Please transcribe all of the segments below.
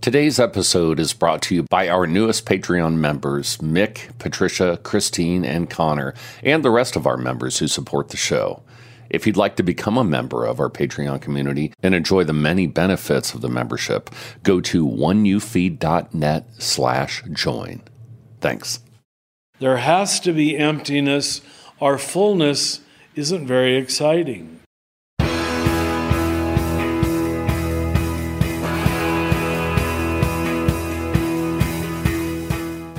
Today's episode is brought to you by our newest Patreon members, Mick, Patricia, Christine, and Connor, and the rest of our members who support the show. If you'd like to become a member of our Patreon community and enjoy the many benefits of the membership, go to oneyoufeed.net slash join. Thanks. There has to be emptiness. Our fullness isn't very exciting.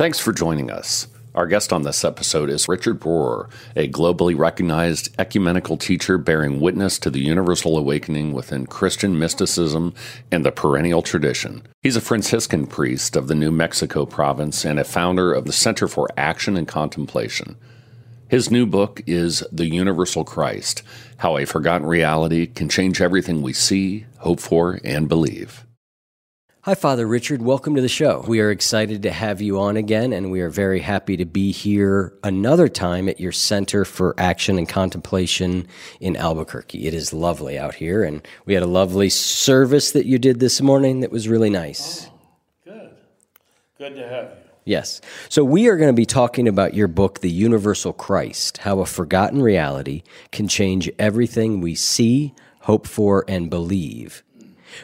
Thanks for joining us. Our guest on this episode is Richard Rohr, a globally recognized ecumenical teacher bearing witness to the universal awakening within Christian mysticism and the perennial tradition. He's a Franciscan priest of the New Mexico province and a founder of the Center for Action and Contemplation. His new book is The Universal Christ How a Forgotten Reality Can Change Everything We See, Hope for, and Believe. Hi, Father Richard. Welcome to the show. We are excited to have you on again, and we are very happy to be here another time at your Center for Action and Contemplation in Albuquerque. It is lovely out here, and we had a lovely service that you did this morning that was really nice. Oh, good. Good to have you. Yes. So, we are going to be talking about your book, The Universal Christ How a Forgotten Reality Can Change Everything We See, Hope for, and Believe.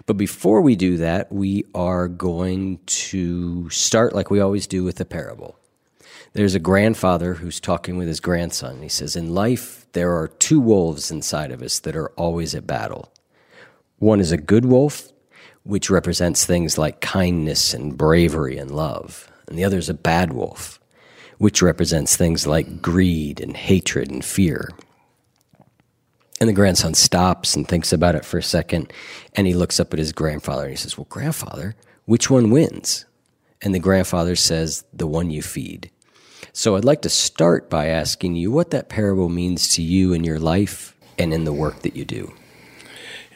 But before we do that, we are going to start like we always do with a parable. There's a grandfather who's talking with his grandson. He says, In life, there are two wolves inside of us that are always at battle. One is a good wolf, which represents things like kindness and bravery and love. And the other is a bad wolf, which represents things like greed and hatred and fear. And the grandson stops and thinks about it for a second. And he looks up at his grandfather and he says, Well, grandfather, which one wins? And the grandfather says, The one you feed. So I'd like to start by asking you what that parable means to you in your life and in the work that you do.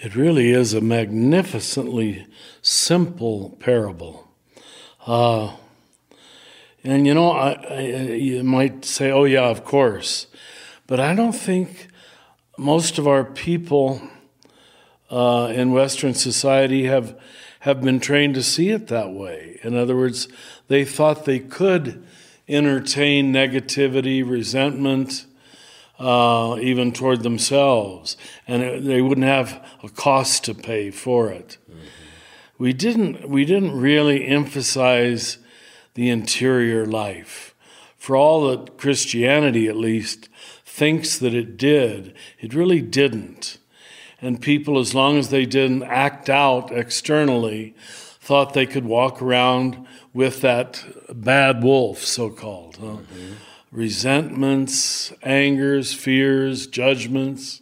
It really is a magnificently simple parable. Uh, and you know, I, I, you might say, oh, yeah, of course. But I don't think most of our people uh, in Western society have have been trained to see it that way. In other words, they thought they could entertain negativity, resentment, uh, even toward themselves, and it, they wouldn't have a cost to pay for it. Mm-hmm. We didn't. We didn't really emphasize the interior life. For all that Christianity, at least, thinks that it did, it really didn't. And people, as long as they didn't act out externally, thought they could walk around with that bad wolf, so called. Huh? Mm-hmm. Resentments, angers, fears, judgments.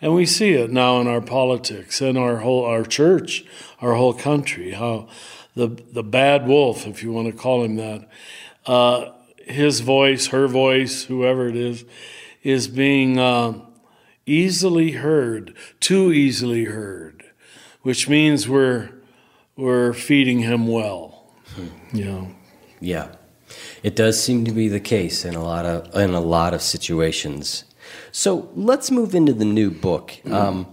And we see it now in our politics in our whole our church, our whole country, how the the bad wolf, if you want to call him that, uh, his voice, her voice, whoever it is, is being uh, easily heard, too easily heard, which means we're we're feeding him well. Hmm. You know. Yeah. It does seem to be the case in a lot of in a lot of situations. So let's move into the new book. Mm. Um,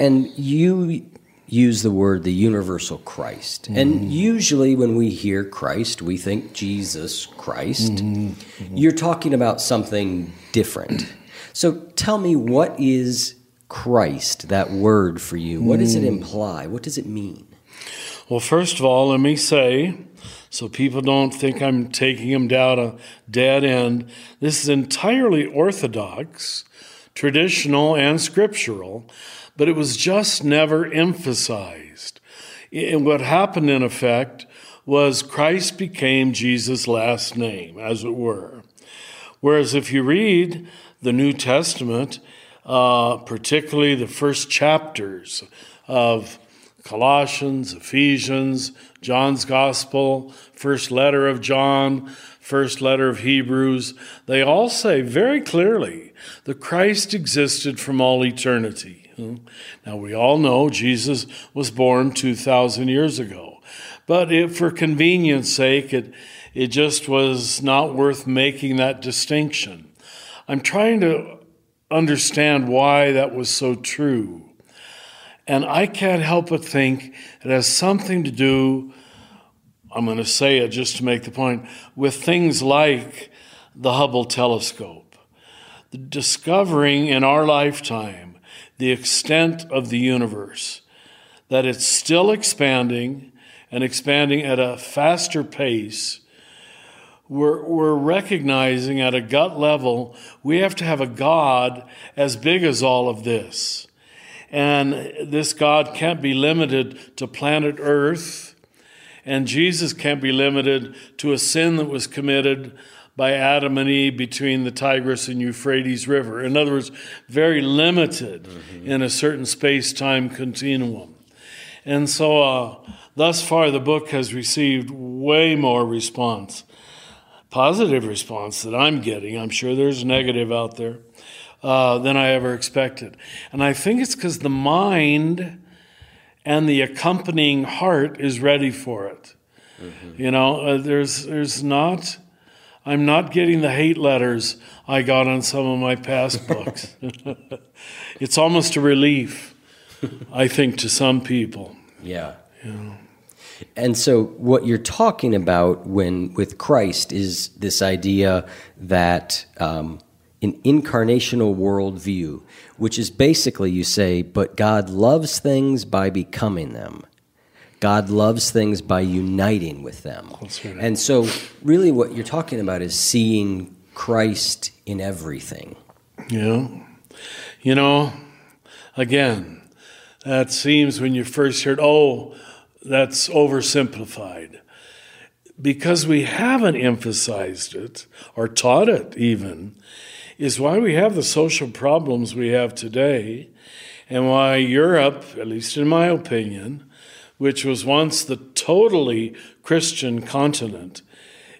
and you use the word the universal Christ. Mm-hmm. And usually when we hear Christ, we think Jesus Christ. Mm-hmm. Mm-hmm. You're talking about something different. So tell me, what is Christ, that word for you? What does it mm. imply? What does it mean? Well, first of all, let me say, so people don't think I'm taking them down a dead end, this is entirely orthodox, traditional, and scriptural but it was just never emphasized. And what happened, in effect, was Christ became Jesus' last name, as it were. Whereas if you read the New Testament, uh, particularly the first chapters of Colossians, Ephesians, John's Gospel, first letter of John, first letter of Hebrews, they all say very clearly that Christ existed from all eternity. Now, we all know Jesus was born 2,000 years ago, but if, for convenience sake, it, it just was not worth making that distinction. I'm trying to understand why that was so true. And I can't help but think it has something to do, I'm going to say it just to make the point, with things like the Hubble telescope. The discovering in our lifetime the extent of the universe, that it's still expanding and expanding at a faster pace. We're, we're recognizing at a gut level we have to have a God as big as all of this. And this God can't be limited to planet Earth, and Jesus can't be limited to a sin that was committed by Adam and Eve between the Tigris and Euphrates River. In other words, very limited mm-hmm. in a certain space time continuum. And so, uh, thus far, the book has received way more response, positive response that I'm getting. I'm sure there's negative out there uh, than I ever expected. And I think it's because the mind and the accompanying heart is ready for it. Mm-hmm. You know, uh, there's there's not I'm not getting the hate letters I got on some of my past books. it's almost a relief, I think, to some people. Yeah. And so, what you're talking about when with Christ is this idea that um, an incarnational worldview, which is basically you say, but God loves things by becoming them. God loves things by uniting with them. Right. And so, really, what you're talking about is seeing Christ in everything. Yeah. You know, again, that seems when you first heard, oh, that's oversimplified. Because we haven't emphasized it or taught it even, is why we have the social problems we have today, and why Europe, at least in my opinion, which was once the totally Christian continent,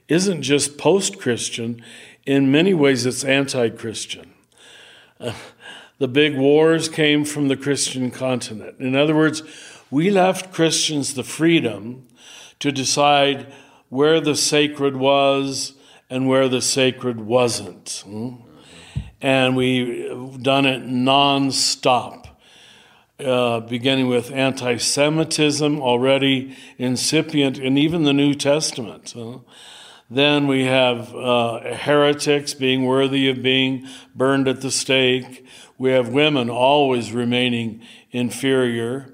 isn't just post Christian, in many ways it's anti Christian. Uh, the big wars came from the Christian continent. In other words, we left Christians the freedom to decide where the sacred was and where the sacred wasn't. Hmm? And we've done it non-stop uh, beginning with anti Semitism, already incipient in even the New Testament. Uh, then we have uh, heretics being worthy of being burned at the stake. We have women always remaining inferior.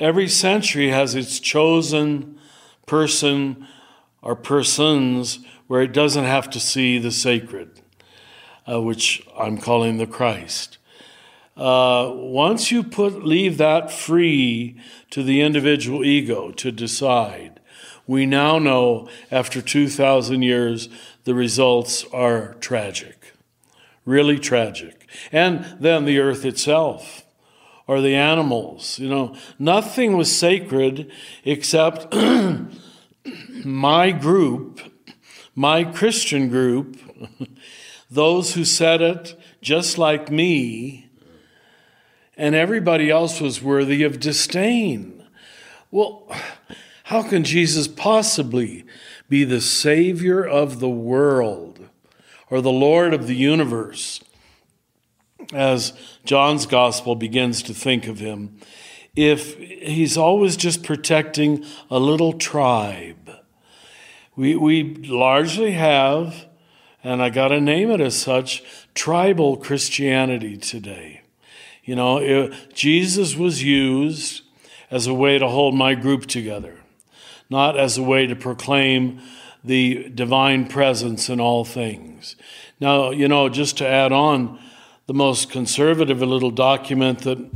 Every century has its chosen person or persons where it doesn't have to see the sacred, uh, which I'm calling the Christ. Uh, once you put leave that free to the individual ego to decide, we now know after 2,000 years the results are tragic, really tragic. And then the earth itself or the animals, you know, nothing was sacred except my group, my Christian group, those who said it just like me and everybody else was worthy of disdain. Well, how can Jesus possibly be the Savior of the world or the Lord of the universe, as John's Gospel begins to think of him, if he's always just protecting a little tribe? We, we largely have, and I got to name it as such, tribal Christianity today. You know, it, Jesus was used as a way to hold my group together, not as a way to proclaim the divine presence in all things. Now, you know, just to add on, the most conservative little document that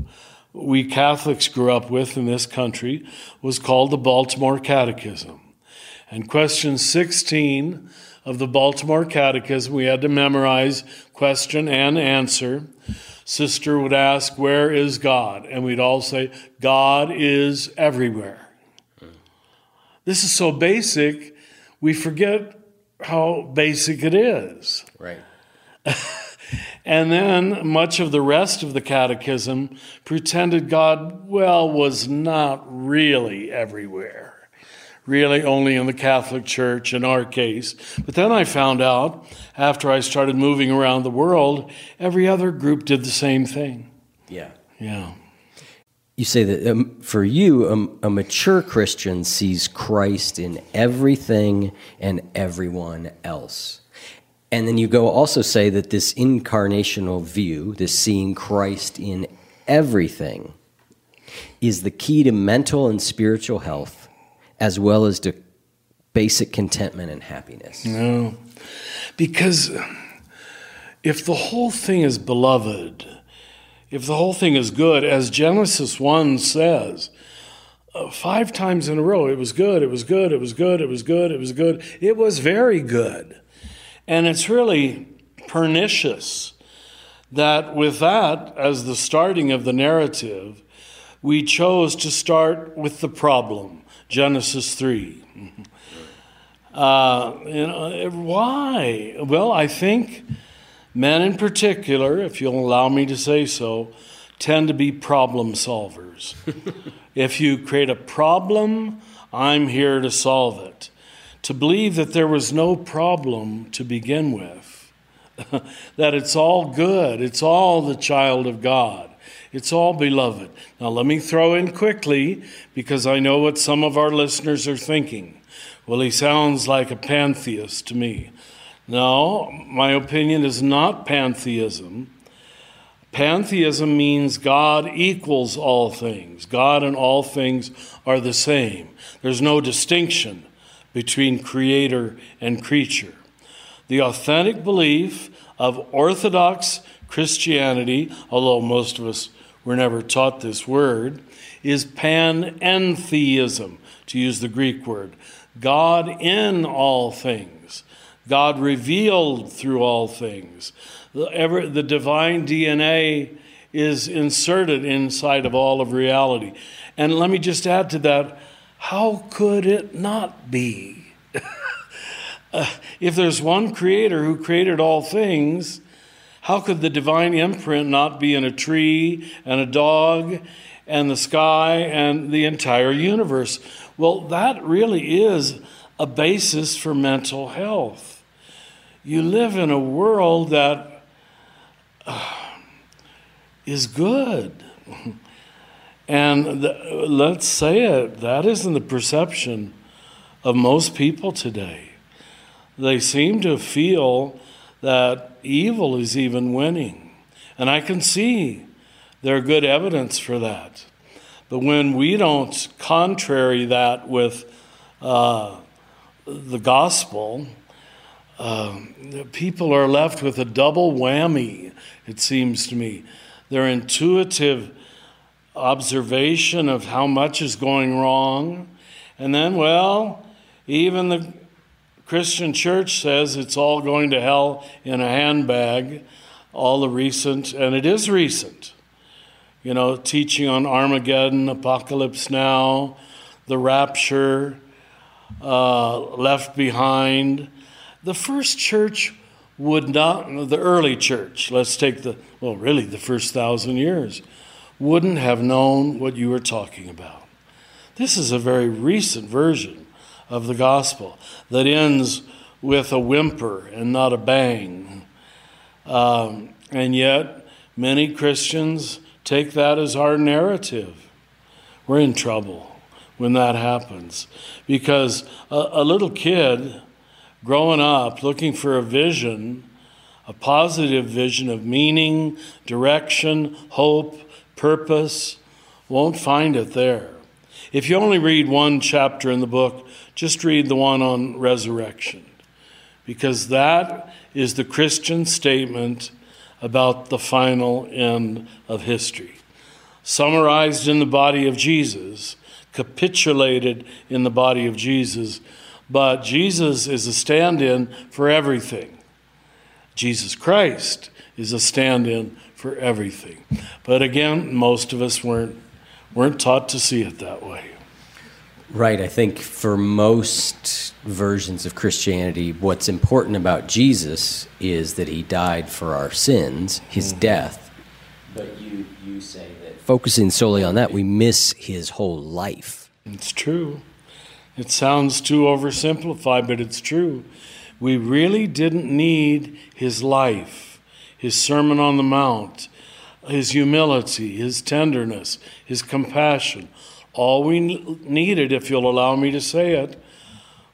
we Catholics grew up with in this country was called the Baltimore Catechism. And question 16 of the Baltimore Catechism, we had to memorize question and answer sister would ask, Where is God? And we'd all say, God is everywhere. This is so basic, we forget how basic it is. Right. and then much of the rest of the catechism pretended God, well, was not really everywhere really only in the Catholic Church in our case. But then I found out after I started moving around the world, every other group did the same thing. Yeah. Yeah. You say that um, for you, um, a mature Christian sees Christ in everything and everyone else. And then you go also say that this incarnational view, this seeing Christ in everything, is the key to mental and spiritual health as well as to basic contentment and happiness. No. Because if the whole thing is beloved, if the whole thing is good, as Genesis 1 says, uh, five times in a row, it was good, it was good, it was good, it was good, it was good, it was very good. And it's really pernicious that with that as the starting of the narrative, we chose to start with the problem. Genesis 3. Uh, you know, why? Well, I think men in particular, if you'll allow me to say so, tend to be problem solvers. if you create a problem, I'm here to solve it. To believe that there was no problem to begin with, that it's all good, it's all the child of God. It's all beloved. Now, let me throw in quickly because I know what some of our listeners are thinking. Well, he sounds like a pantheist to me. No, my opinion is not pantheism. Pantheism means God equals all things. God and all things are the same. There's no distinction between creator and creature. The authentic belief of Orthodox Christianity, although most of us were never taught this word, is panentheism, to use the Greek word. God in all things, God revealed through all things. The, ever, the divine DNA is inserted inside of all of reality. And let me just add to that how could it not be? uh, if there's one creator who created all things, how could the divine imprint not be in a tree and a dog and the sky and the entire universe? Well, that really is a basis for mental health. You live in a world that uh, is good. And the, let's say it, that isn't the perception of most people today. They seem to feel that evil is even winning. And I can see there are good evidence for that. But when we don't contrary that with uh, the gospel, uh, people are left with a double whammy, it seems to me. their intuitive observation of how much is going wrong. And then, well, even the Christian church says it's all going to hell in a handbag, all the recent, and it is recent. You know, teaching on Armageddon, Apocalypse Now, the rapture, uh, left behind. The first church would not, the early church, let's take the, well, really the first thousand years, wouldn't have known what you were talking about. This is a very recent version of the gospel that ends with a whimper and not a bang. Um, and yet, many Christians take that as our narrative. We're in trouble when that happens because a, a little kid growing up looking for a vision, a positive vision of meaning, direction, hope, purpose, won't find it there. If you only read one chapter in the book, just read the one on resurrection, because that is the Christian statement about the final end of history. Summarized in the body of Jesus, capitulated in the body of Jesus, but Jesus is a stand in for everything. Jesus Christ is a stand in for everything. But again, most of us weren't, weren't taught to see it that way. Right. I think for most versions of Christianity, what's important about Jesus is that he died for our sins, his mm-hmm. death. But you, you say that focusing solely on that, we miss his whole life. It's true. It sounds too oversimplified, but it's true. We really didn't need his life, his Sermon on the Mount, his humility, his tenderness, his compassion. All we needed, if you'll allow me to say it,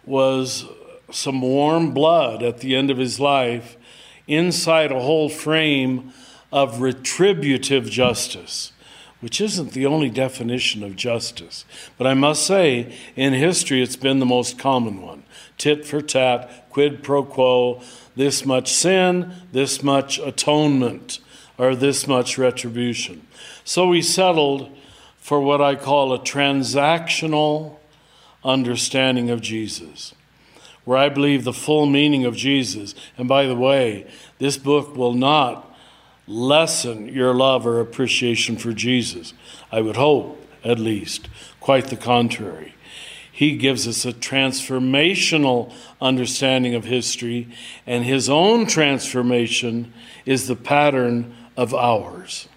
was some warm blood at the end of his life inside a whole frame of retributive justice which isn't the only definition of justice. But I must say, in history, it's been the most common one tit for tat, quid pro quo, this much sin, this much atonement, or this much retribution. So we settled for what I call a transactional understanding of Jesus, where I believe the full meaning of Jesus. And by the way, this book will not lessen your love or appreciation for Jesus. I would hope, at least. Quite the contrary. He gives us a transformational understanding of history, and his own transformation is the pattern of ours.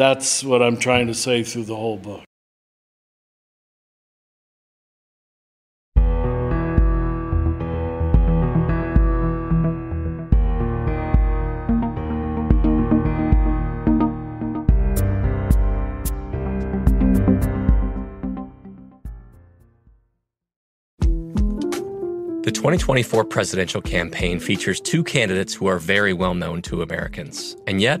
That's what I'm trying to say through the whole book. The 2024 presidential campaign features two candidates who are very well known to Americans. And yet,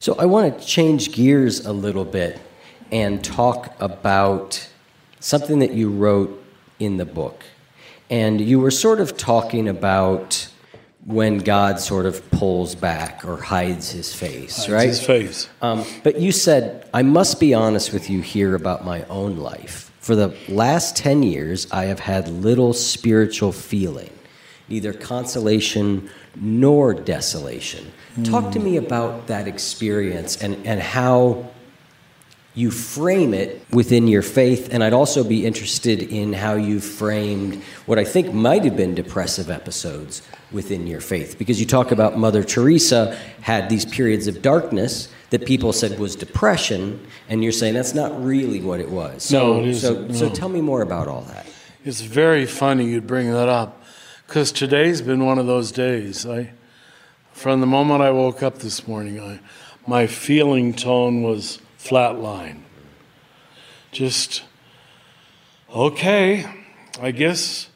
So I want to change gears a little bit and talk about something that you wrote in the book. And you were sort of talking about when God sort of pulls back or hides his face, hides right? His face. Um, but you said, I must be honest with you here about my own life. For the last 10 years, I have had little spiritual feeling, neither consolation nor desolation. Talk to me hmm. about that experience and, and how you frame it within your faith, and I'd also be interested in how you framed what I think might have been depressive episodes within your faith. Because you talk about Mother Teresa had these periods of darkness that people said was depression, and you're saying that's not really what it was. So, no, it isn't. So, no. so tell me more about all that. It's very funny you'd bring that up, because today's been one of those days. I, from the moment I woke up this morning, I, my feeling tone was flatline. Just, okay, I guess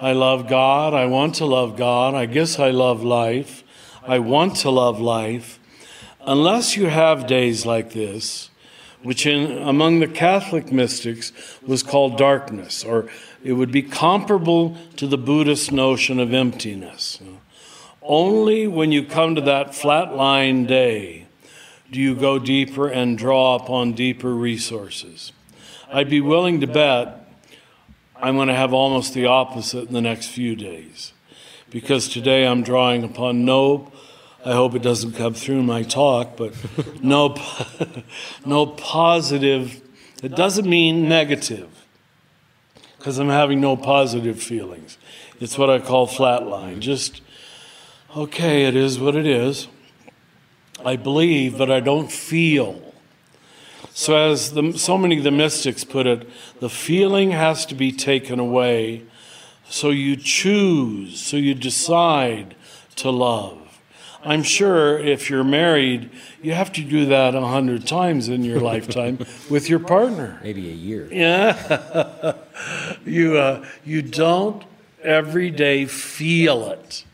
I love God. I want to love God. I guess I love life. I want to love life. Unless you have days like this, which in, among the Catholic mystics was called darkness, or it would be comparable to the Buddhist notion of emptiness. Only when you come to that flatline day do you go deeper and draw upon deeper resources? I'd be willing to bet I'm going to have almost the opposite in the next few days. Because today I'm drawing upon no, I hope it doesn't come through my talk, but no, no positive, it doesn't mean negative, because I'm having no positive feelings. It's what I call flatline. Just, okay, it is what it is. I believe, but I don't feel. So, as the, so many of the mystics put it, the feeling has to be taken away. So you choose, so you decide to love. I'm sure if you're married, you have to do that a hundred times in your lifetime with your partner. Maybe a year. Yeah. you, uh, you don't every day feel it.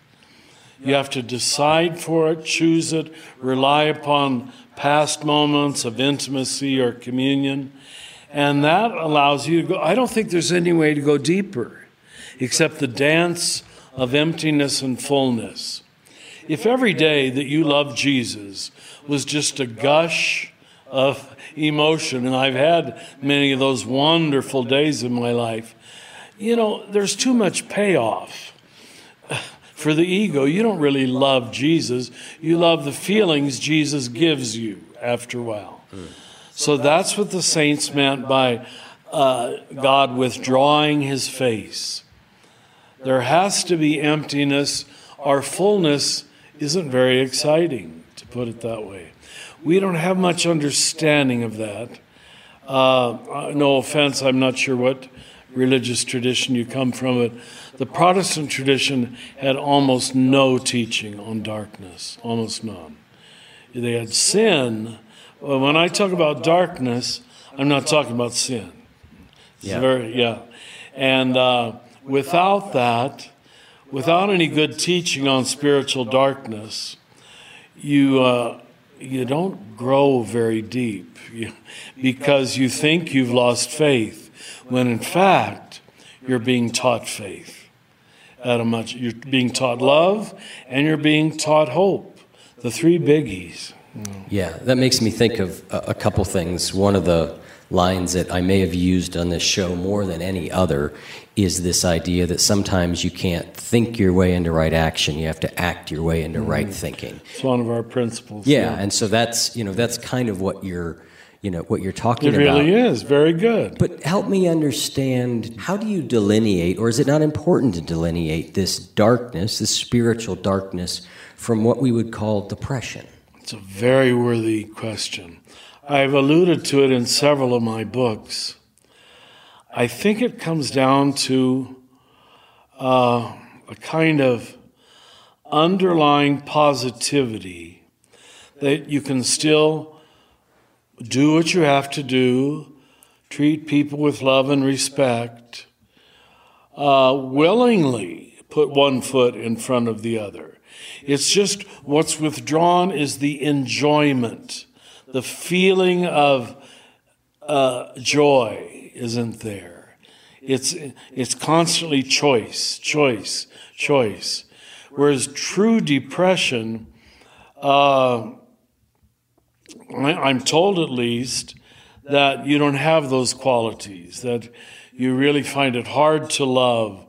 You have to decide for it, choose it, rely upon past moments of intimacy or communion. And that allows you to go. I don't think there's any way to go deeper except the dance of emptiness and fullness. If every day that you love Jesus was just a gush of emotion, and I've had many of those wonderful days in my life, you know, there's too much payoff for the ego, you don't really love Jesus. You love the feelings Jesus gives you after a while. Mm. So that's what the saints meant by uh, God withdrawing his face. There has to be emptiness. Our fullness isn't very exciting, to put it that way. We don't have much understanding of that. Uh, uh no offense, I'm not sure what religious tradition you come from, but the Protestant tradition had almost no teaching on darkness, almost none. They had sin. Well, when I talk about darkness, I'm not talking about sin. It's yeah. Very, yeah. And uh, without that, without any good teaching on spiritual darkness, you, uh, you don't grow very deep because you think you've lost faith, when in fact, you're being taught faith at a much. You're being taught love and you're being taught hope. The three biggies. Yeah, that makes me think of a, a couple things. One of the lines that I may have used on this show more than any other is this idea that sometimes you can't think your way into right action. You have to act your way into mm. right thinking. It's one of our principles. Yeah, yeah, and so that's you know that's kind of what you're you know what you're talking about. It really is very good. But help me understand how do you delineate, or is it not important to delineate this darkness, this spiritual darkness, from what we would call depression? It's a very worthy question. I've alluded to it in several of my books. I think it comes down to uh, a kind of underlying positivity that you can still do what you have to do, treat people with love and respect, uh, willingly put one foot in front of the other. It's just what's withdrawn is the enjoyment, the feeling of uh, joy isn't there. It's, it's constantly choice, choice, choice. Whereas true depression, uh, I'm told at least that you don't have those qualities, that you really find it hard to love,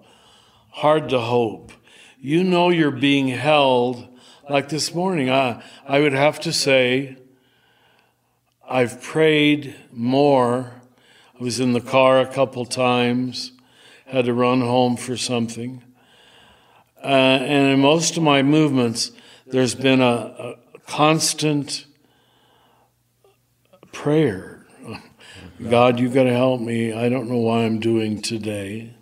hard to hope. You know you're being held, like this morning. I, I would have to say, I've prayed more. I was in the car a couple times, had to run home for something. Uh, and in most of my movements, there's been a, a constant prayer. God, you've got to help me. I don't know why I'm doing today.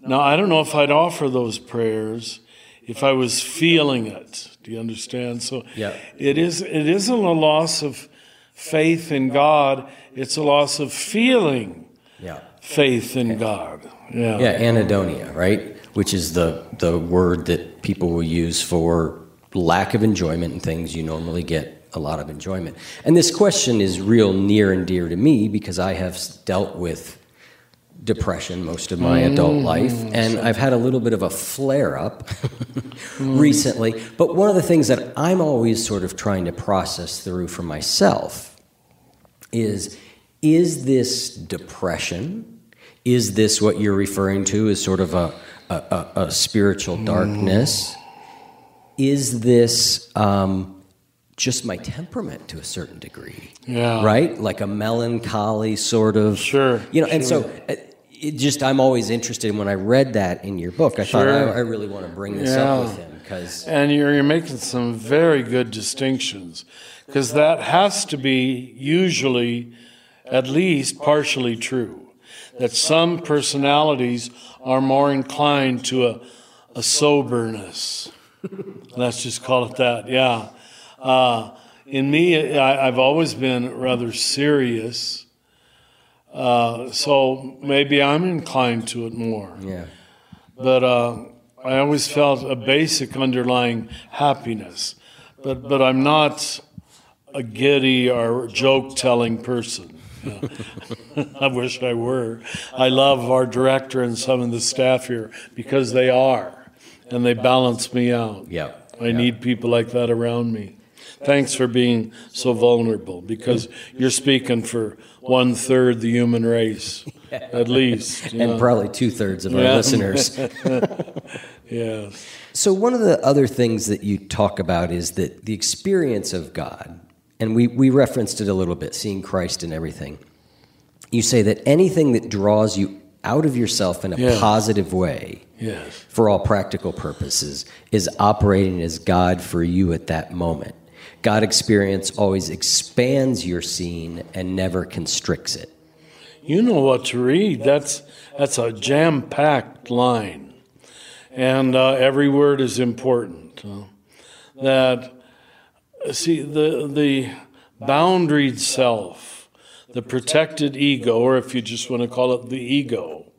Now, I don't know if I'd offer those prayers if I was feeling it. Do you understand? So Yeah. it is it isn't a loss of faith in God, it's a loss of feeling Yeah. faith in God. Yeah. Yeah, anhedonia, right? Which is the the word that people will use for lack of enjoyment in things you normally get a lot of enjoyment. And this question is real near and dear to me because I have dealt with depression most of my adult life and I've had a little bit of a flare up recently. But one of the things that I'm always sort of trying to process through for myself is is this depression? Is this what you're referring to as sort of a, a, a, a spiritual darkness? Is this um, just my temperament to a certain degree? Yeah. Right? Like a melancholy sort of. Sure, You know, and so uh, it just, I'm always interested. When I read that in your book, I thought, I, I really want to bring this Yeah. up with him because. And you're, you're making some very good distinctions because that has to be usually at least partially true. That some personalities are more inclined to a, a soberness. Let's just call it that, yeah. Uh, in me, I, I've always been rather serious. Uh, so maybe I'm inclined to it more Yeah. but uh, I always felt a basic underlying happiness. But but I'm not a giddy or joke telling person. Yeah. I wish I were. I love our director and some of the staff here because they are, and they balance me out. Yeah. I need people like that around me. Thanks for being so vulnerable because you're speaking for one third the human race, at least. And know. probably two thirds of our Yeah. listeners. Yes. So, one of the other things that you talk about is that the experience of God, and we, we referenced it a little bit, seeing Christ in everything. You say that anything that draws you out of yourself in a Yeah. positive way, Yes. for all practical purposes, is operating as God for you at that moment. God experience always expands your scene and never constricts it. You know what to read. That's that's a jam-packed line, and uh, every word is important. uh, that see the the boundaried self, the protected ego, or if you just want to call it the ego,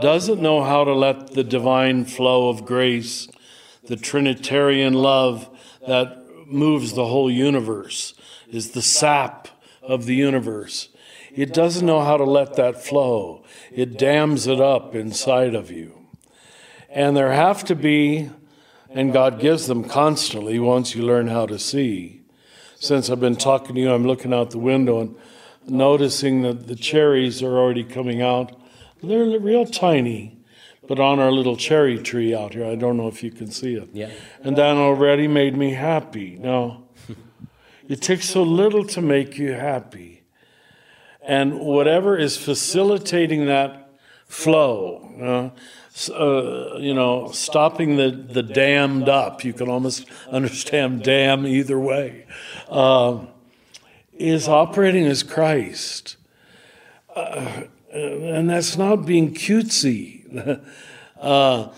doesn't know how to let the divine flow of grace, the Trinitarian love that moves the whole universe, is the sap of the universe. It doesn't know how to let that flow. It dams it up inside of you. And there have to be, and God gives them constantly once you learn how to see. Since I've been talking to you, I'm looking out the window and noticing that the cherries are already coming out. They're real tiny, but on our little cherry tree out here, I don't know if you can see it. Yeah. And that already made me happy. Now, it takes so little to make you happy. And whatever is facilitating that flow, uh, uh, you know, stopping the, the dammed up, you can almost understand dam either way, uh, is operating as Christ. Uh, and that's not being cutesy. uh,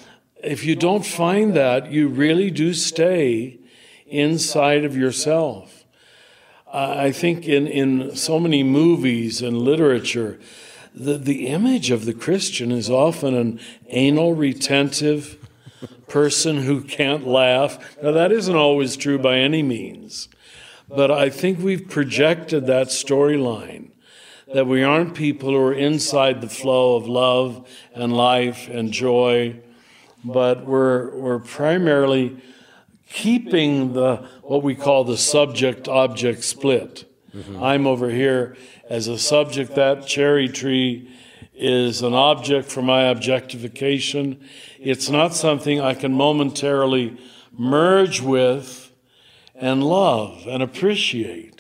if you don't find that, you really do stay inside of yourself. I think in, in so many movies and literature, the, the image of the Christian is often an anal retentive person who can't laugh. Now, that isn't always true by any means, but I think we've projected that storyline that we aren't people who are inside the flow of love and life and joy, but we're, we're primarily keeping the what we call the subject object split. I'm over here as a subject. That cherry tree is an object for my objectification. It's not something I can momentarily merge with and love and appreciate.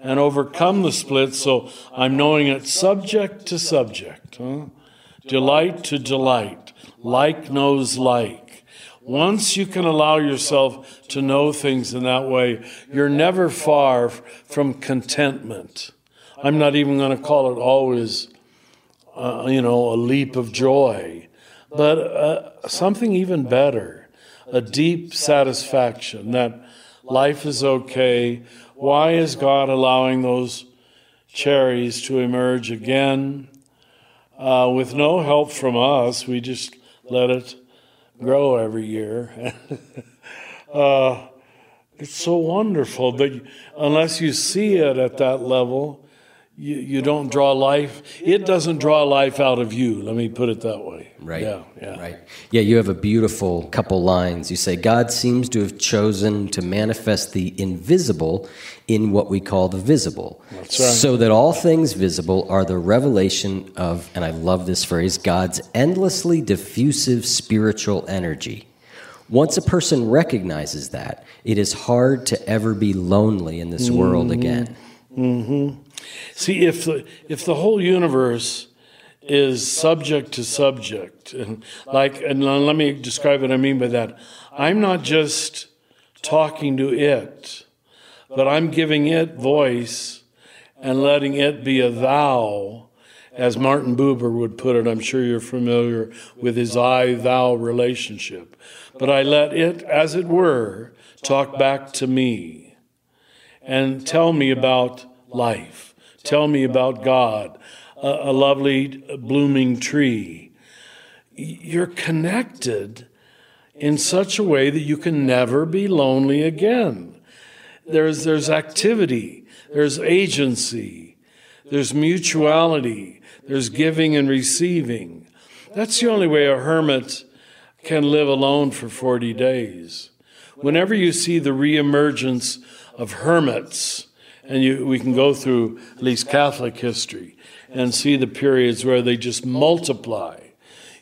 And overcome the split. So I'm knowing it subject to subject, huh? delight to delight, like knows like. Once you can allow yourself to know things in that way, you're never far from contentment. I'm not even going to call it always, uh, you know, a leap of joy, but uh, something even better, a deep satisfaction that life is okay. Why is God allowing those cherries to emerge again? Uh, with no help from us, we just let it grow every year. uh, it's so wonderful, but unless you see it at that level, you, you don't draw life. It doesn't draw life out of you. Let me put it that way. Right. Yeah. Yeah. Right. Yeah. You have a beautiful couple lines. You say God seems to have chosen to manifest the invisible in what we call the visible, That's right. so that all things visible are the revelation of, and I love this phrase, God's endlessly diffusive spiritual energy. Once a person recognizes that, it is hard to ever be lonely in this world mm-hmm. again. Mm-hmm. See, if the if the whole universe is subject to subject, and like, and let me describe what I mean by that. I'm not just talking to it, but I'm giving it voice and letting it be a thou, as Martin Buber would put it. I'm sure you're familiar with his I thou relationship. But I let it, as it were, talk back to me and tell me about life. Tell me about God, a, a lovely blooming tree. You're connected in such a way that you can never be lonely again. There's, there's activity, there's agency, there's mutuality, there's giving and receiving. That's the only way a hermit can live alone for 40 days. Whenever you see the reemergence of hermits, and you, we can go through at least Catholic history and see the periods where they just multiply,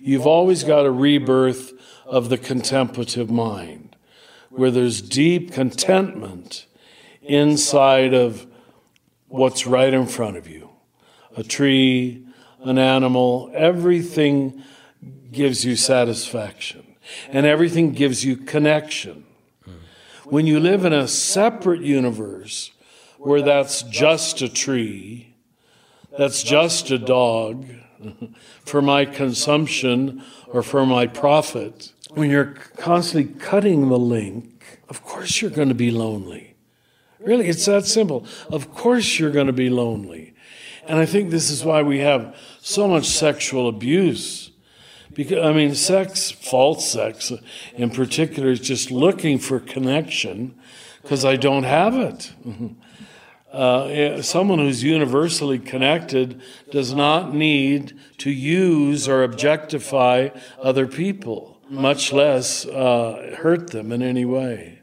you've always got a rebirth of the contemplative mind, where there's deep contentment inside of what's right in front of you. A tree, an animal, everything gives you satisfaction, and everything gives you connection. When you live in a separate universe where that's just a tree, that's just a dog for my consumption or for my profit, when you're constantly cutting the link, of course you're going to be lonely. Really, it's that simple. Of course you're going to be lonely. And I think this is why we have so much sexual abuse. Because, I mean, sex, false sex in particular, is just looking for connection because I don't have it. Uh, someone who's universally connected does not need to use or objectify other people, much less uh, hurt them in any way.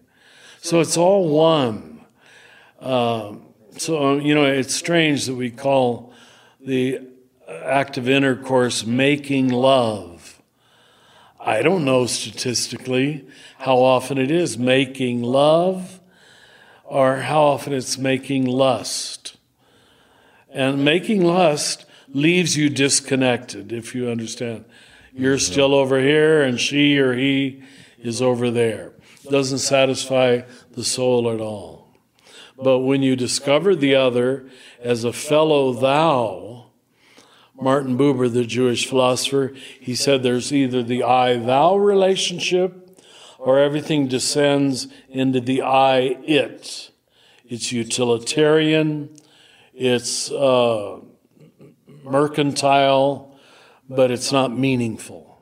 So it's all one. Uh, so, you know, it's strange that we call the act of intercourse making love. I don't know statistically how often it is making love or how often it's making lust. And making lust leaves you disconnected, if you understand. You're still over here, and she or he is over there. Doesn't satisfy the soul at all. But when you discover the other as a fellow thou, Martin Buber, the Jewish philosopher, he said there's either the I thou relationship or everything descends into the I it. It's utilitarian, it's uh, mercantile, but it's not meaningful.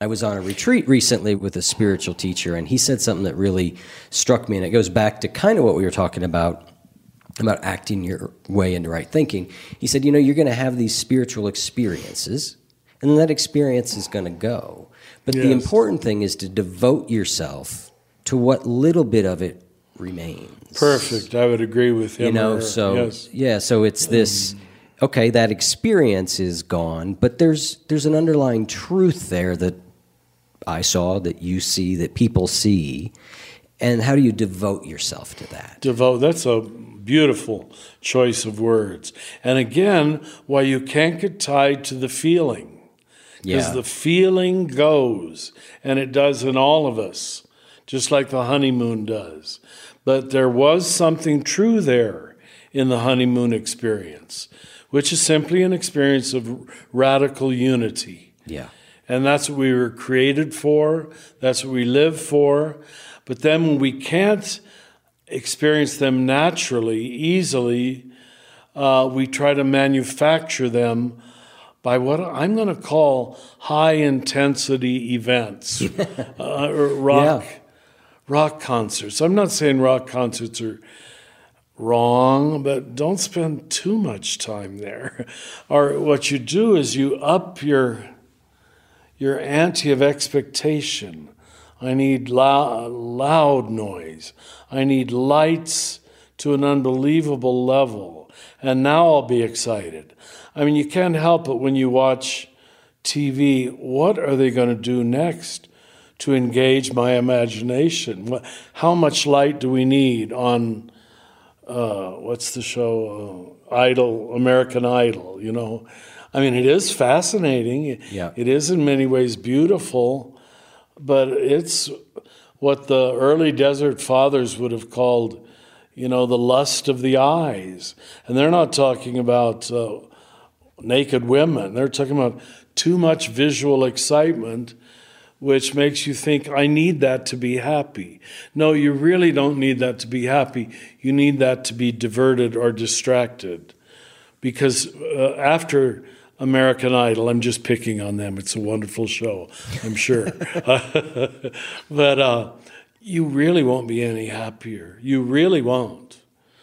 I was on a retreat recently with a spiritual teacher, and he said something that really struck me, and it goes back to kind of what we were talking about about acting your way into right thinking. He said, You know, you're going to have these spiritual experiences, and then that experience is going to go. But the important thing is to devote yourself to what little bit of it remains. Perfect. I would agree with him. You know, or so yes. yeah, so it's this okay, that experience is gone, but there's there's an underlying truth there that I saw, that you see, that people see. And how do you devote yourself to that? devote. That's a beautiful choice of words. And again, why you can't get tied to the feeling. Because Yeah. the feeling goes, and it does in all of us, just like the honeymoon does. But there was something true there in the honeymoon experience, which is simply an experience of radical unity. Yeah. And that's what we were created for. That's what we live for. But then when we can't experience them naturally, easily, uh, we try to manufacture them by what I'm going to call high intensity events, uh, rock, Yeah. rock concerts. I'm not saying rock concerts are wrong, but don't spend too much time there. or what you do is you up your your ante of expectation. I need loud, loud noise. I need lights to an unbelievable level. And now I'll be excited. I mean, you can't help it when you watch TV. What are they going to do next to engage my imagination? How much light do we need on uh, what's the show? Uh, Idol, American Idol, you know. I mean, it is fascinating. Yeah. It is in many ways beautiful, but it's what the early desert fathers would have called, you know, the lust of the eyes. And they're not talking about uh, naked women, they're talking about too much visual excitement which makes you think, I need that to be happy. No, you really don't need that to be happy. You need that to be diverted or distracted. Because uh, after American Idol, I'm just picking on them. It's a wonderful show, I'm sure. but uh, you really won't be any happier. You really won't.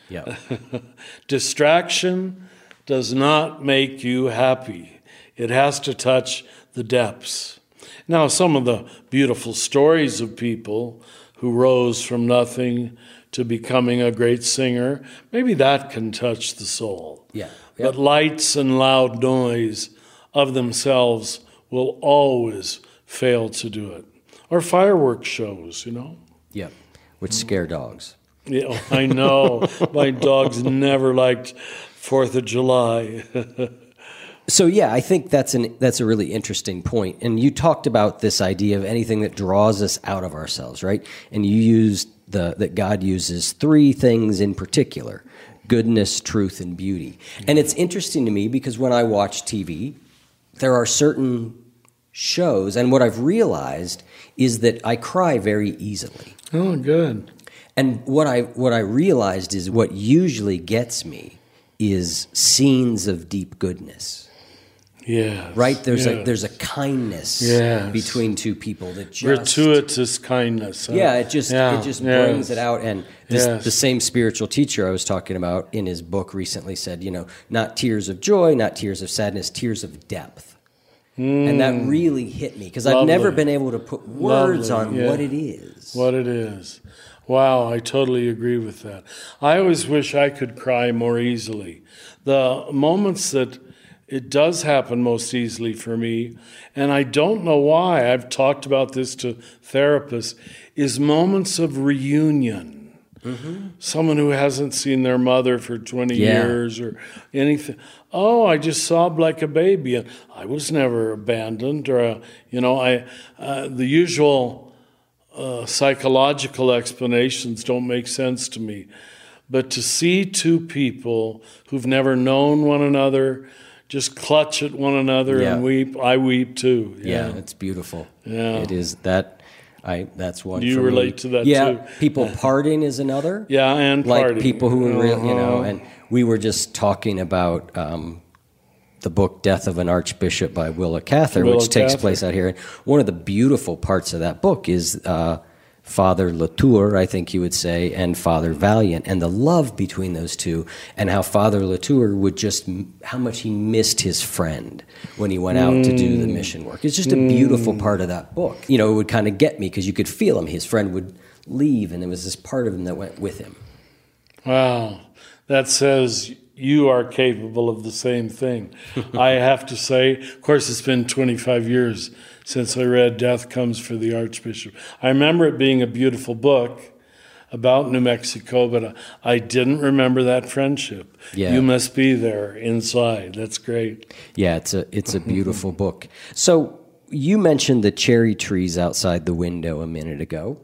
Yeah. Distraction does not make you happy. It has to touch the depths. Now, some of the beautiful stories of people who rose from nothing to becoming a great singer, maybe that can touch the soul. Yeah. But lights and loud noise of themselves will always fail to do it. Or fireworks shows, you know? Yeah. Which scare dogs. Yeah, I know. My dogs never liked Fourth of July. So yeah, I think that's an that's a really interesting point. And you talked about this idea of anything that draws us out of ourselves, right? And you used the that God uses three things in particular: goodness, truth, and beauty. And it's interesting to me because when I watch TV, there are certain shows, and what I've realized is that I cry very easily. oh, good. And what I what I realized is what usually gets me is scenes of deep goodness Yeah. right? There's a there's a kindness Yes. between two people that just gratuitous kindness. huh? yeah, it just Yeah, it just yes. brings it out. And this, Yes. the same spiritual teacher I was talking about in his book recently said, you know, not tears of joy, not tears of sadness, tears of depth. And that mm. really hit me because I've never been able to put words Lovely, on yeah. what it is. What it is. Wow, I totally agree with that. I always wish I could cry more easily. The moments that it does happen most easily for me, and I don't know why, I've talked about this to therapists, is moments of reunion. Someone who hasn't seen their mother for 20 Yeah. years or anything. Oh, I just sobbed like a baby. and I was never abandoned, or, uh, you know, I, uh, the usual uh, psychological explanations don't make sense to me. But to see two people who've never known one another just clutch at one another Yeah. and weep, I weep too. Yeah, it's beautiful. Yeah. It is that I that's one You for me. relate to that yeah, too. people parting is another. Yeah, and like people who are real, you know, Uh-huh. and we were just talking about um, the book Death of an Archbishop by Willa Cather, Willa which takes Cather. place out here. And one of the beautiful parts of that book is uh, Father Latour, I think you would say, and Father Vaillant, and the love between those two, and how Father Latour would just, how much he missed his friend when he went out to do the mm. mission work. It's just a beautiful mm. part of that book. You know, it would kind of get me because you could feel him. His friend would leave, and there was this part of him that went with him. Wow, that says you are capable of the same thing. I have to say, of course, it's been 25 years since I read Death Comes for the Archbishop. I remember it being a beautiful book about New Mexico, but I didn't remember that friendship. Yeah. You must be there inside. That's great. Yeah, it's a it's a beautiful book. So you mentioned the cherry trees outside the window a minute ago.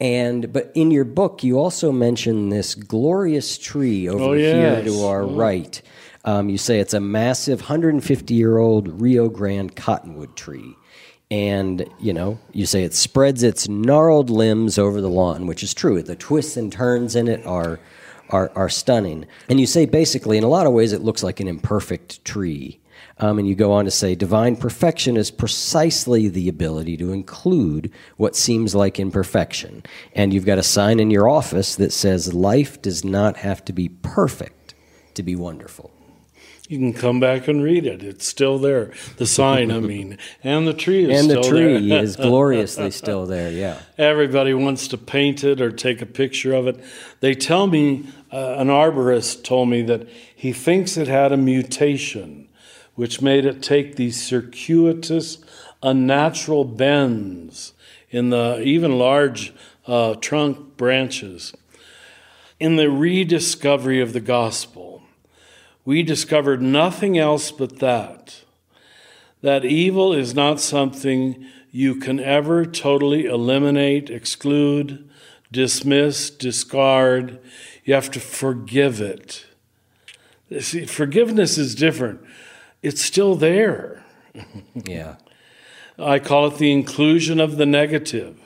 And but in your book you also mention this glorious tree over Oh, here to our right. Um, you say it's a massive 150 year old Rio Grande cottonwood tree. And, you know, you say it spreads its gnarled limbs over the lawn, which is true. The twists and turns in it are are, are stunning. And you say basically, in a lot of ways, it looks like an imperfect tree. Um, and you go on to say, divine perfection is precisely the ability to include what seems like imperfection. And you've got a sign in your office that says, life does not have to be perfect to be wonderful. You can come back and read it. It's still there. The sign, I mean, and the tree is And the tree is gloriously still there, yeah. Everybody wants to paint it or take a picture of it. They tell me, uh, an arborist told me that he thinks it had a mutation, which made it take these circuitous, unnatural bends in the even large uh, trunk branches. In the rediscovery of the gospel, we discovered nothing else but that that evil is not something you can ever totally eliminate, exclude, dismiss, discard. You have to forgive it. See, forgiveness is different. It's still there. Yeah. I call it the inclusion of the negative.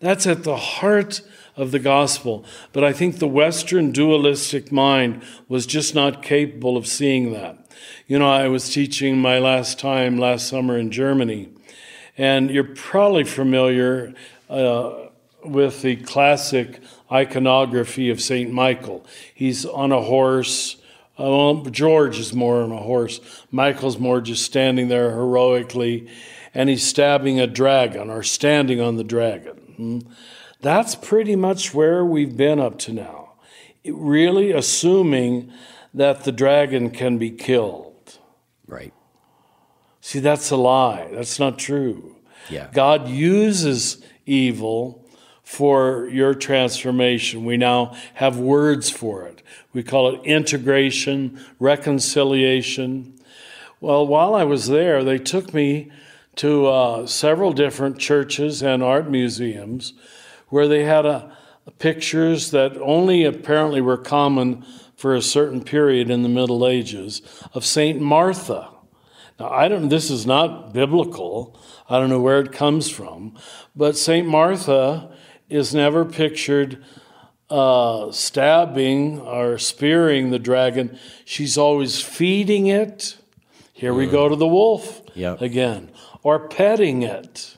That's at the heart of the gospel. But I think the Western dualistic mind was just not capable of seeing that. You know, I was teaching my last time last summer in Germany, and you're probably familiar uh, with the classic iconography of St. Michael. He's on a horse. Uh, well, George is more on a horse. Michael's more just standing there heroically, and he's stabbing a dragon or standing on the dragon. That's pretty much where we've been up to now. It really assuming that the dragon can be killed. Right. See, that's a lie. That's not true. Yeah. God uses evil for your transformation. We now have words for it. We call it integration, reconciliation. Well, while I was there, they took me to uh, several different churches and art museums where they had a, pictures that only apparently were common for a certain period in the Middle Ages of Saint Martha. Now, I don't, this is not biblical. I don't know where it comes from. But St. Martha is never pictured uh, stabbing or spearing the dragon. She's always feeding it. Here we go to the wolf Yep. again. Or petting it.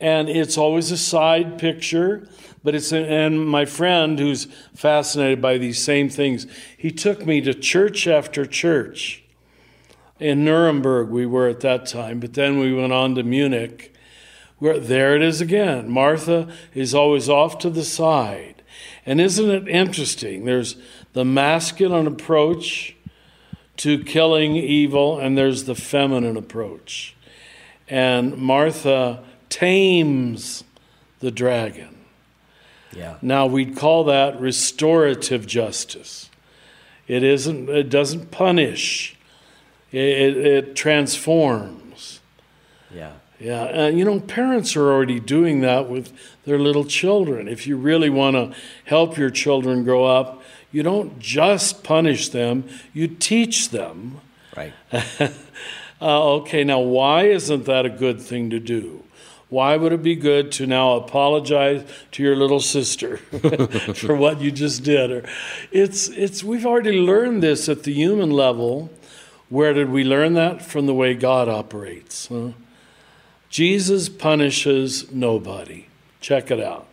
And it's always a side picture. But it's, and my friend who's fascinated by these same things, he took me to church after church in Nuremberg, we were at that time, but then we went on to Munich. Where, there it is again. Martha is always off to the side. And isn't it interesting? There's the masculine approach to killing evil, and there's the feminine approach. And Martha tames the dragon. Yeah. Now we'd call that restorative justice. It isn't. It doesn't punish. It, it, it transforms. Yeah. Yeah, and you know, parents are already doing that with their little children. If you really want to help your children grow up, you don't just punish them, you teach them. Right. Uh, okay, now why isn't that a good thing to do? Why would it be good to now apologize to your little sister for what you just did? Or it's it's we've already learned this at the human level. Where did we learn that? From the way God operates. Huh? Jesus punishes nobody. Check it out.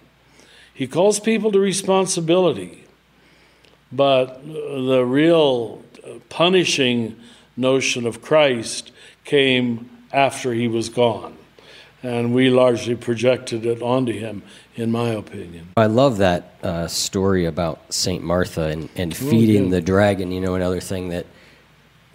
He calls people to responsibility, but the real punishing notion of Christ came after he was gone. And we largely projected it onto him, in my opinion. I love that uh, story about St. Martha and, and feeding the dragon. You know, another thing that,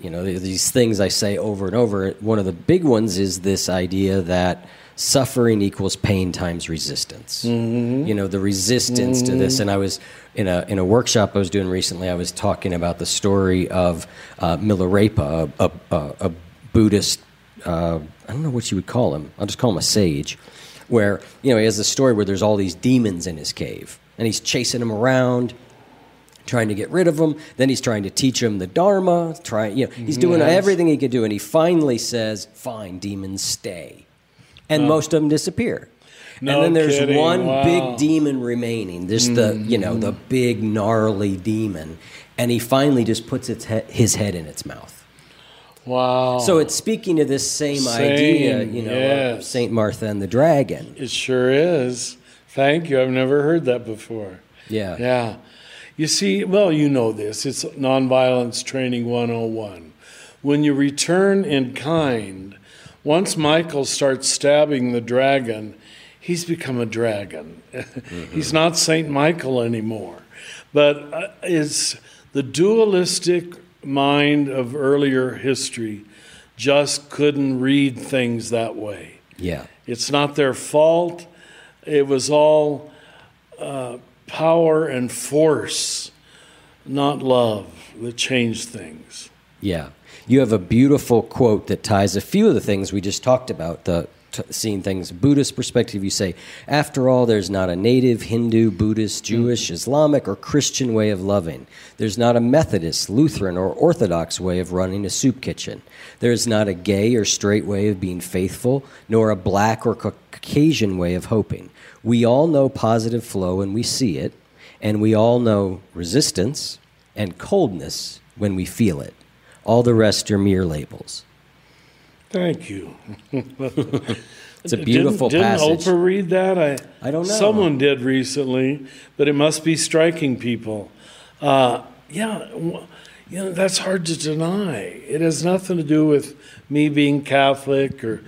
you know, these things I say over and over. One of the big ones is this idea that suffering equals pain times resistance. You know, the resistance to this. And I was in a in a workshop I was doing recently. I was talking about the story of uh, Milarepa, a, a, a Buddhist. Uh, I don't know what you would call him. I'll just call him a sage. Where you know he has a story where there's all these demons in his cave, and he's chasing them around trying to get rid of them. Then he's trying to teach them the Dharma. Trying, you know, he's doing Yes. everything he could do, and he finally says, "Fine, demons, stay," and most of them disappear. No and then there's kidding. one Wow. big demon remaining. This the you know the big gnarly demon, and he finally just puts its he- his head in its mouth. Wow. So it's speaking to this same, Same, idea, you know, of yes. Saint Martha and the dragon. It sure is. Thank you. I've never heard that before. Yeah. Yeah. You see, well, you know this. It's Nonviolence Training 101. When you return in kind, once Michael starts stabbing the dragon, he's become a dragon. he's not St. Michael anymore. But uh, it's the dualistic mind of earlier history just couldn't read things that way. Yeah. It's not their fault. It was all uh, power and force, not love, that changed things. Yeah. You have a beautiful quote that ties a few of the things we just talked about, the t- seeing things Buddhist perspective. You say, after all, there's not a native Hindu, Buddhist, hmm. Jewish, Islamic, or Christian way of loving. There's not a Methodist, Lutheran, or Orthodox way of running a soup kitchen. There's not a gay or straight way of being faithful, nor a black or Caucasian way of hoping. We all know positive flow and we see it, and we all know resistance and coldness when we feel it. All the rest are mere labels. Thank you. It's a beautiful didn't, passage. Didn't Oprah read that? I, I don't know. Someone did recently, but it must be striking people. Uh, yeah, you know, that's hard to deny. It has nothing to do with me being Catholic or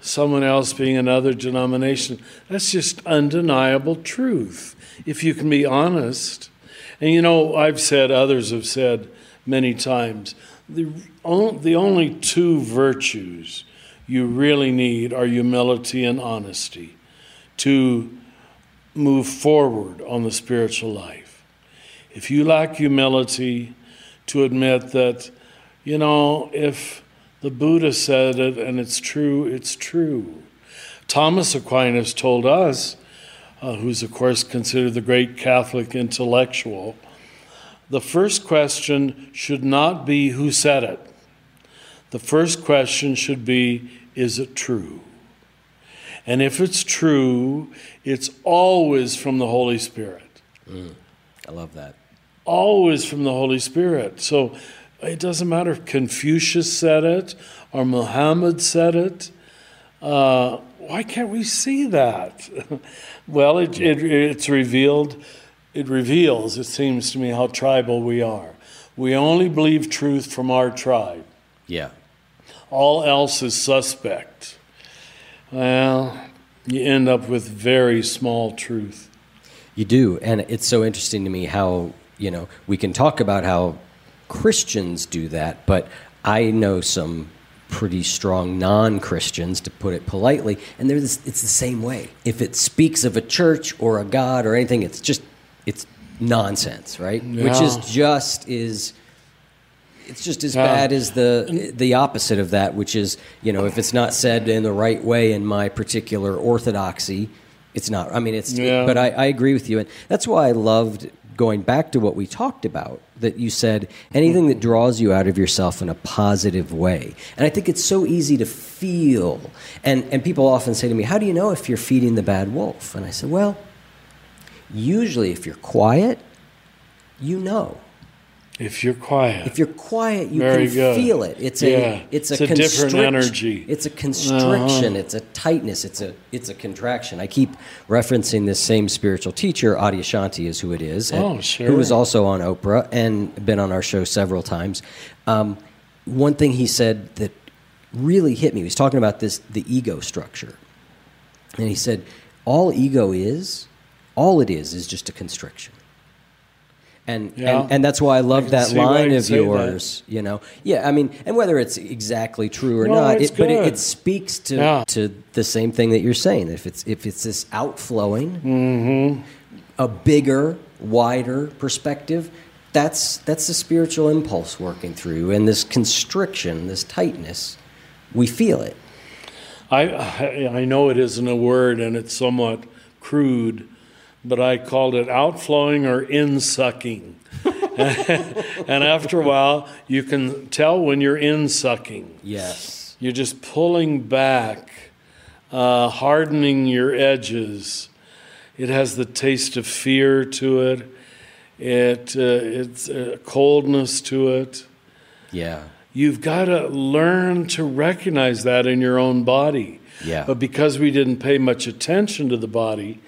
someone else being another denomination. That's just undeniable truth. If you can be honest. And you know, I've said, others have said many times, the, the only two virtues you really need are humility and honesty to move forward on the spiritual life. If you lack humility to admit that, you know, if the Buddha said it and it's true, it's true. Thomas Aquinas told us, uh, who's of course considered the great Catholic intellectual, the first question should not be who said it. The first question should be is it true? And if it's true, it's always from the Holy Spirit. I love that. Always from the Holy Spirit. So it doesn't matter if Confucius said it or Muhammad said it. Uh, why can't we see that? well, it, it, it's revealed, it reveals, it seems to me, how tribal we are. We only believe truth from our tribe. Yeah. All else is suspect. Well, you end up with very small truth. You do, and it's so interesting to me how you know we can talk about how Christians do that, but I know some pretty strong non-Christians, to put it politely, and they're this, it's the same way. If it speaks of a church or a God or anything, it's just it's nonsense, right? Yeah. Which is just is it's just as bad as the the opposite of that, which is you know if it's not said in the right way in my particular orthodoxy, it's not. I mean, it's. Yeah. but I, I agree with you, and that's why I loved going back to what we talked about. That you said anything that draws you out of yourself in a positive way, and I think it's so easy to feel. And and people often say to me, "How do you know if you're feeding the bad wolf?" And I said, "Well, usually if you're quiet, you know." If you're quiet. If you're quiet, you Very can good. feel it. It's a it's a, It's a different energy. It's a constriction. Uh-huh. It's a tightness. It's a it's a contraction. I keep referencing this same spiritual teacher, Adyashanti is who it is. Oh, sure. Who was also on Oprah and been on our show several times. Um, one thing he said that really hit me. He was talking about this the ego structure, and he said all ego is, all it is, is just a constriction. And, Yeah. and and that's why I love can that line of say that. yours. You know, yeah. I mean, and whether it's exactly true or No, not, it, but it, it speaks to Yeah. to the same thing that you're saying. If it's if it's this outflowing, Mm-hmm. a bigger, wider perspective, that's that's the spiritual impulse working through, and this constriction, this tightness, we feel it. I, I I know it isn't a word and it's somewhat crude, but I called it outflowing or in sucking. and after a while, you can tell when you're in sucking. Yes. You're just pulling back, uh, hardening your edges. It has the taste of fear to it. It uh, it's a coldness to it. Yeah. You've got to learn to recognize that in your own body. Yeah. But because we didn't pay much attention to the body,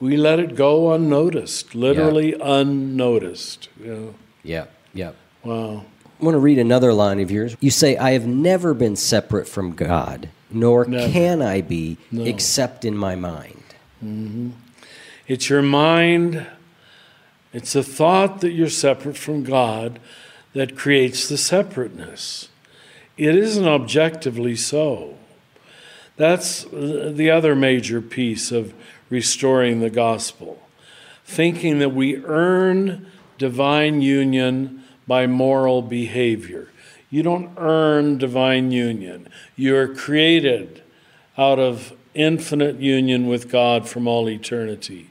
we let it go unnoticed, literally unnoticed. You know? Yeah. Yeah. Wow. I want to read another line of yours. You say, I have never been separate from God, nor Never. can I be No. except in my mind. Mm-hmm. It's your mind, it's a thought that you're separate from God that creates the separateness. It isn't objectively so. That's the other major piece of restoring the gospel. Thinking that we earn divine union by moral behavior. You don't earn divine union. You are created out of infinite union with God from all eternity.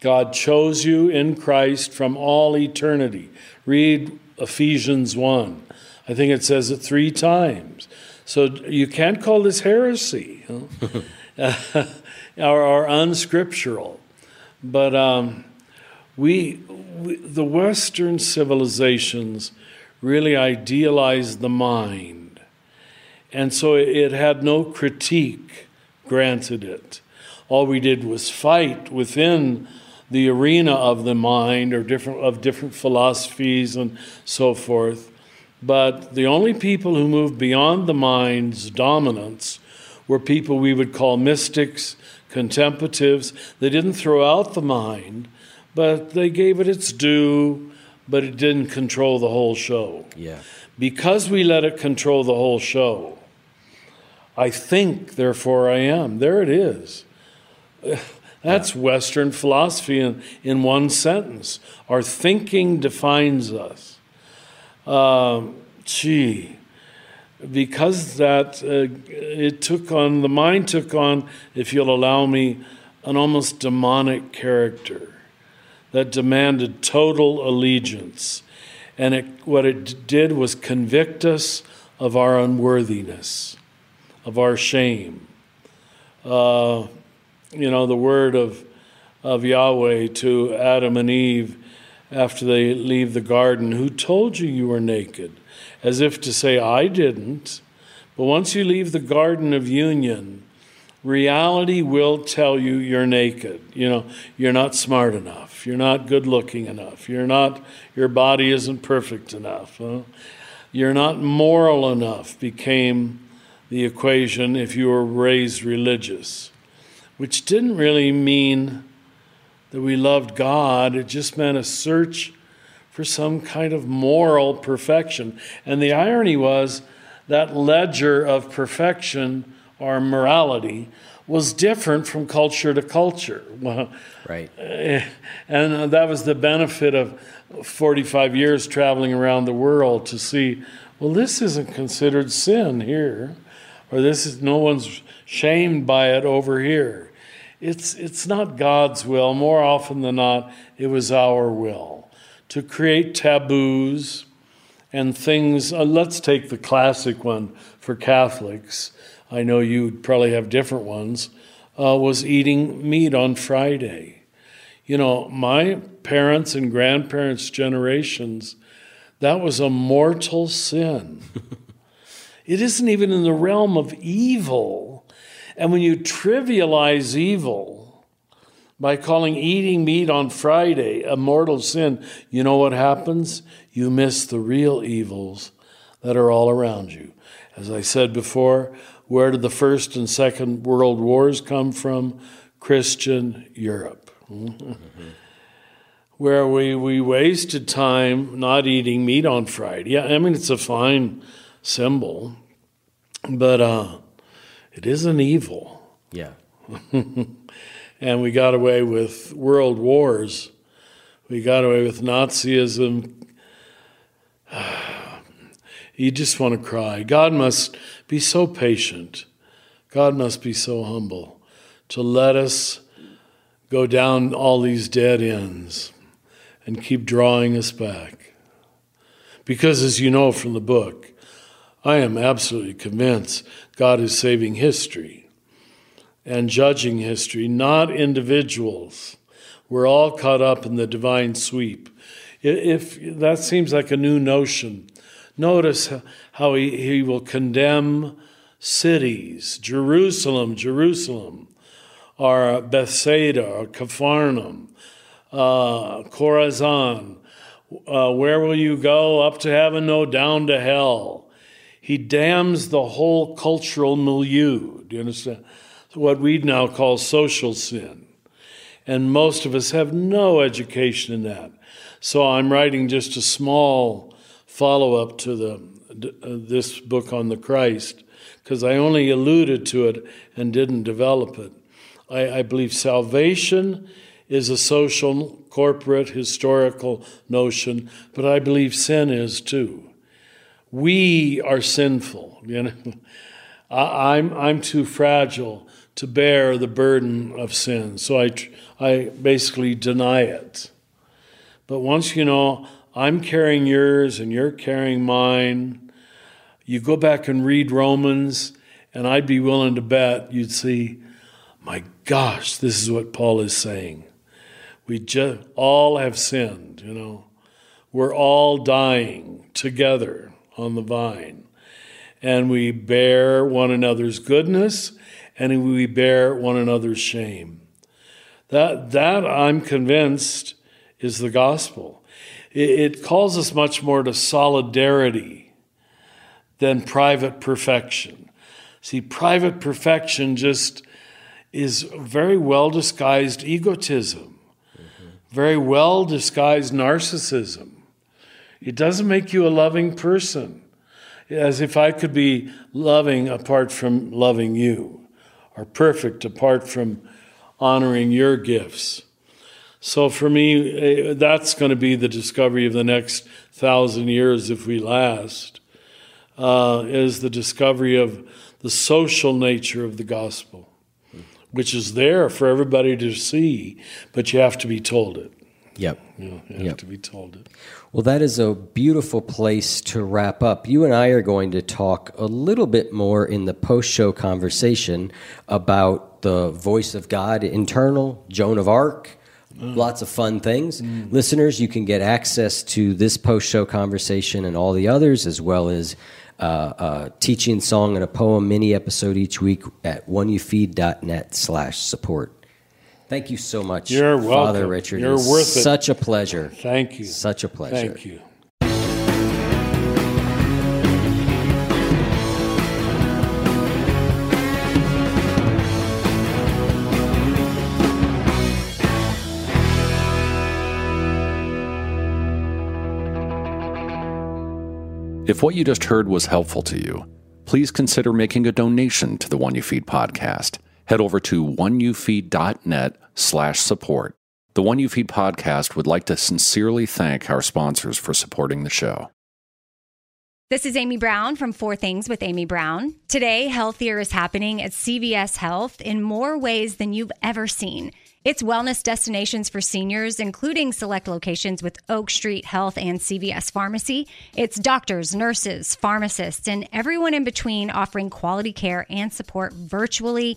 God chose you in Christ from all eternity. Read Ephesians 1. I think it says it three times. So you can't call this heresy or, or unscriptural. But um, we, we, the Western civilizations really idealized the mind. And so it had no critique granted it. All we did was fight within the arena of the mind or different of different philosophies and so forth. But the only people who moved beyond the mind's dominance were people we would call mystics, contemplatives. They didn't throw out the mind, but they gave it its due, but it didn't control the whole show. Yeah. Because we let it control the whole show, I think, therefore I am. There it is. That's Western philosophy in, in one sentence. Our thinking defines us. Um, gee, because that uh, it took on, the mind took on, if you'll allow me, an almost demonic character that demanded total allegiance. And it, what it did was convict us of our unworthiness, of our shame. Uh, you know, the word of, of Yahweh to Adam and Eve after they leave the garden Who told you you were naked? As if to say, I didn't. But once you leave the garden of union, reality will tell you you're naked. You know, you're not smart enough. You're not good looking enough. You're not, your body isn't perfect enough. you're not moral enough became the equation if you were raised religious, which didn't really mean that we loved God, it just meant a search for some kind of moral perfection. And the irony was that ledger of perfection or morality was different from culture to culture. Right. Eh, and uh, that was the benefit of 45 years traveling around the world to see, well, this isn't considered sin here, or this is no one's shamed by it over here. It's, it's not God's will. More often than not, it was our will to create taboos and things. Uh, let's take the classic one for Catholics. I know you'd probably have different ones. Uh, was eating meat on Friday. You know, my parents and grandparents' generations, that was a mortal sin. it isn't even in the realm of evil. And when you trivialize evil by calling eating meat on Friday a mortal sin, you know what happens? You miss the real evils that are all around you. As I said before, where did the First and Second World Wars come from? Christian Europe. Mm-hmm. Where we, we wasted time not eating meat on Friday. Yeah, I mean, it's a fine symbol, but uh, it isn't evil. Yeah. and we got away with world wars. We got away with Nazism. you just want to cry. God must be so patient. God must be so humble to let us go down all these dead ends and keep drawing us back. Because, as you know from the book, I am absolutely convinced God is saving history and judging history, not individuals. We're all caught up in the divine sweep. If that seems like a new notion, notice how he, he will condemn cities, Jerusalem, Jerusalem, or Bethsaida, or Capharnaum, uh, Chorazin. Uh, where will you go? Up to heaven? No, down to hell. He damns the whole cultural milieu. Do you understand? What we'd now call social sin. And most of us have no education in that. So I'm writing just a small follow up to the, uh, this book on the Christ because I only alluded to it and didn't develop it. I, I believe salvation is a social, corporate, historical notion, but I believe sin is too. We are sinful. You know, I, I'm I'm too fragile to bear the burden of sin, so I I basically deny it. But once you know I'm carrying yours and you're carrying mine, you go back and read Romans, and I'd be willing to bet you'd see, my gosh, this is what Paul is saying. We just all have sinned, you know. We're all dying together on the vine. And we bear one another's goodness and we bear one another's shame. That, that I'm convinced, is the gospel. It, it calls us much more to solidarity than private perfection. See, private perfection just is very well disguised egotism very well disguised narcissism. It doesn't make you a loving person, as if I could be loving apart from loving you, or perfect apart from honoring your gifts. So for me, eh, that's going to be the discovery of the next thousand years if we last, uh, is the discovery of the social nature of the gospel which is there for everybody to see, but you have to be told it. Yep. You, know, you have yep. to be told it. Well, that is a beautiful place to wrap up. You and I are going to talk a little bit more in the post show conversation about the voice of God internal, Joan of Arc. Mm. Lots of fun things. Mm. Listeners, you can get access to this post show conversation and all the others, as well as uh, a teaching song and a poem mini episode each week at oneyoufeed.net slash support. Thank you so much, You're welcome. Father Richard. You're worth it. Such a pleasure. Thank you. Such a pleasure. Thank you. If what you just heard was helpful to you, please consider making a donation to the One You Feed podcast – Head over to oneyoufeed.net slash support. The One You Feed podcast would like to sincerely thank our sponsors for supporting the show. This is Amy Brown from Four Things with Amy Brown. Today, healthier is happening at CVS Health in more ways than you've ever seen. It's wellness destinations for seniors, including select locations with Oak Street Health and CVS Pharmacy. It's doctors, nurses, pharmacists, and everyone in between offering quality care and support virtually,